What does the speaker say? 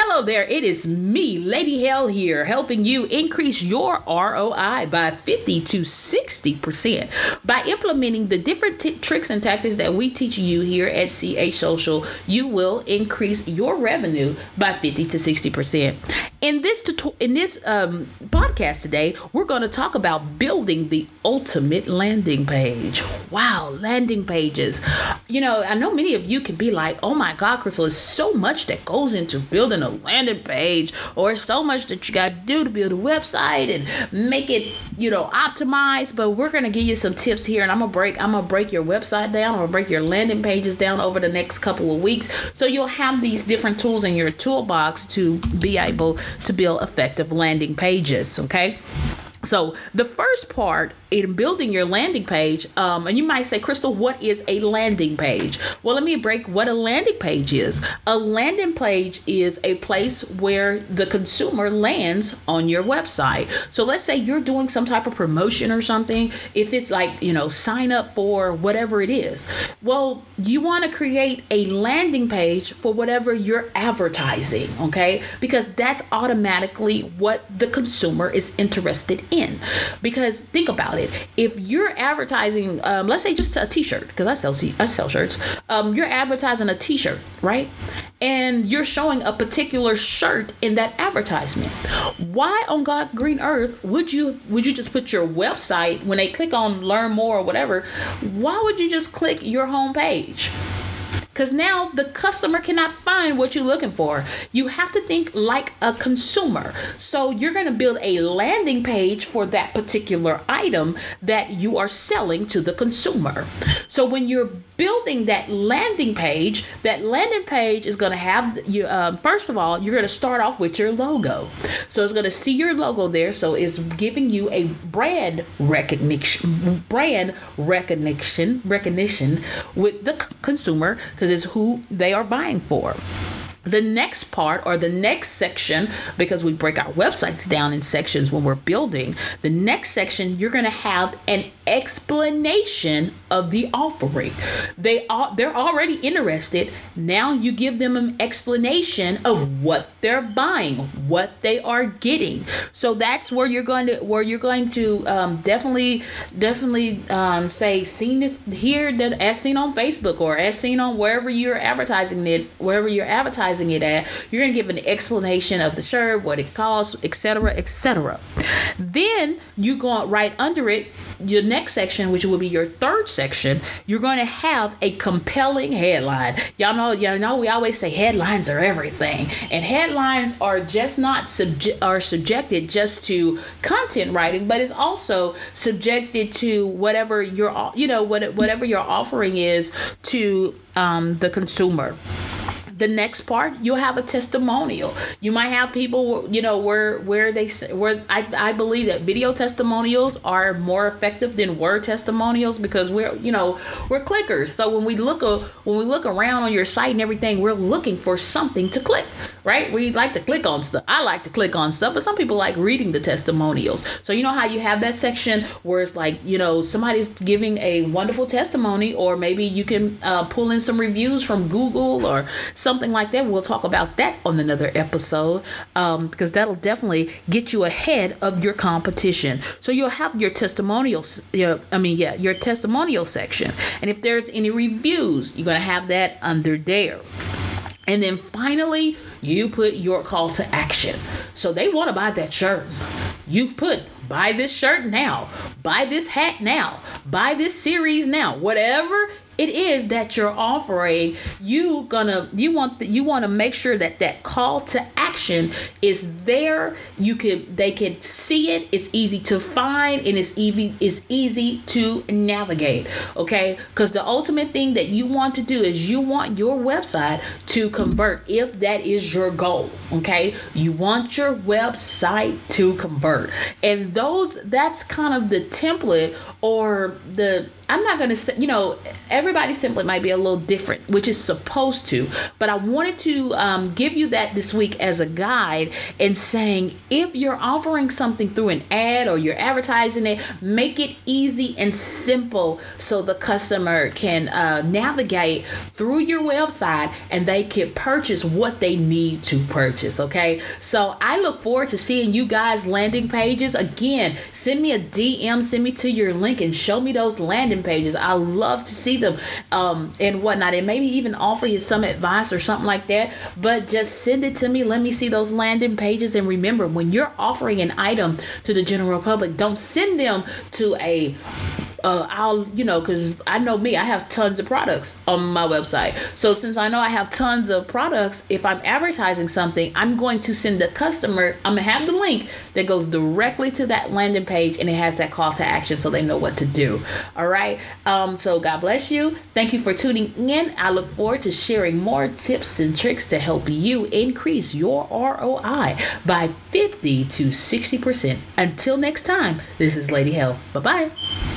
Hello there, it is me, Lady Hell here, helping you increase your ROI by 50 to 60%. By implementing the different t- tricks and tactics that we teach you here at CH Social, you will increase your revenue by 50 to 60%. In this tuto- in this um, podcast today, we're going to talk about building the ultimate landing page. Wow, landing pages. You know, I know many of you can be like, "Oh my god, Crystal, there's so much that goes into building a landing page or so much that you got to do to build a website and make it, you know, optimized." But we're to give you some tips here and I'm to break I'm to break your website down, I'm to break your landing pages down over the next couple of weeks so you'll have these different tools in your toolbox to be able to build effective landing pages, okay? So the first part in building your landing page, um, and you might say, Crystal, what is a landing page? Well, let me break what a landing page is. A landing page is a place where the consumer lands on your website. So let's say you're doing some type of promotion or something. If it's like, you know, sign up for whatever it is. Well, you want to create a landing page for whatever you're advertising, okay? Because that's automatically what the consumer is interested in. Because think about it If you're advertising, um, let's say just a T-shirt, because I sell I sell shirts. Um, you're advertising a T-shirt, right? And you're showing a particular shirt in that advertisement. Why on God green earth would you would you just put your website when they click on learn more or whatever? Why would you just click your home page? Because now the customer cannot find what you're looking for. You have to think like a consumer. So you're going to build a landing page for that particular item that you are selling to the consumer. So when you're building that landing page, that landing page is going to have you. Um, first of all, you're going to start off with your logo. So it's going to see your logo there. So it's giving you a brand recognition, brand recognition, recognition with the consumer because it's who they are buying for. The next part or the next section, because we break our websites down in sections when we're building, the next section you're going to have an explanation of the offering. They are they're already interested. Now you give them an explanation of what they're buying, what they are getting. So that's where you're going to where you're going to um, definitely definitely um, say seen this here that as seen on Facebook or as seen on wherever you're advertising it wherever you're advertising it at. You're going to give an explanation of the shirt, what it costs, etc., etc. Then you go right under it your next section, which will be your third section, you're going to have a compelling headline. Y'all know, y'all know, we always say headlines are everything, and headlines are just not subje- are subjected just to content writing, but it's also subjected to whatever your you know what whatever your offering is to um, the consumer the next part you'll have a testimonial. You might have people you know where where they where I, I believe that video testimonials are more effective than word testimonials because we're you know we're clickers. So when we look a, when we look around on your site and everything we're looking for something to click right? We like to click on stuff. I like to click on stuff but some people like reading the testimonials. So you know how you have that section where it's like you know somebody's giving a wonderful testimony or maybe you can uh, pull in some reviews from google or something like that. We'll talk about that on another episode um, because that'll definitely get you ahead of your competition. So you'll have your testimonials. Your, I mean, yeah, your testimonial section, and if there's any reviews, you're gonna have that under there. And then finally, you put your call to action. So they want to buy that shirt. You put buy this shirt now, buy this hat now, buy this series now, whatever it is that you're offering you gonna you want the, you want to make sure that that call to action is there. You can they can see it. It's easy to find and it's easy is easy to navigate okay? Because the ultimate thing that you want to do is you want your website to convert if that is your goal okay? You want your website to convert. And those that's kind of the template or the I'm not going to, say, you know, everybody's template might be a little different, which is supposed to, but I wanted to um, give you that this week as a guide and saying if you're offering something through an ad or you're advertising it, make it easy and simple so the customer can uh, navigate through your website and they can purchase what they need to purchase. Okay, so I look forward to seeing you guys landing pages again. Send me a DM, send me to your link, and show me those landing pages. I love to see them um, and whatnot, and maybe even offer you some advice or something like that. But just send it to me. Let me see those landing pages. And remember, when you're offering an item to the general public, don't send them to a uh, I'll, you know, because I know me, I have tons of products on my website. So since I know I have tons of products, if I'm advertising something, I'm going to send the customer, I'm going to have the link that goes directly to that landing page and it has that call to action so they know what to do. All right. Um, so God bless you. Thank you for tuning in. I look forward to sharing more tips and tricks to help you increase your ROI by 50 to 60%. Until next time, this is Lady Hell. Bye bye.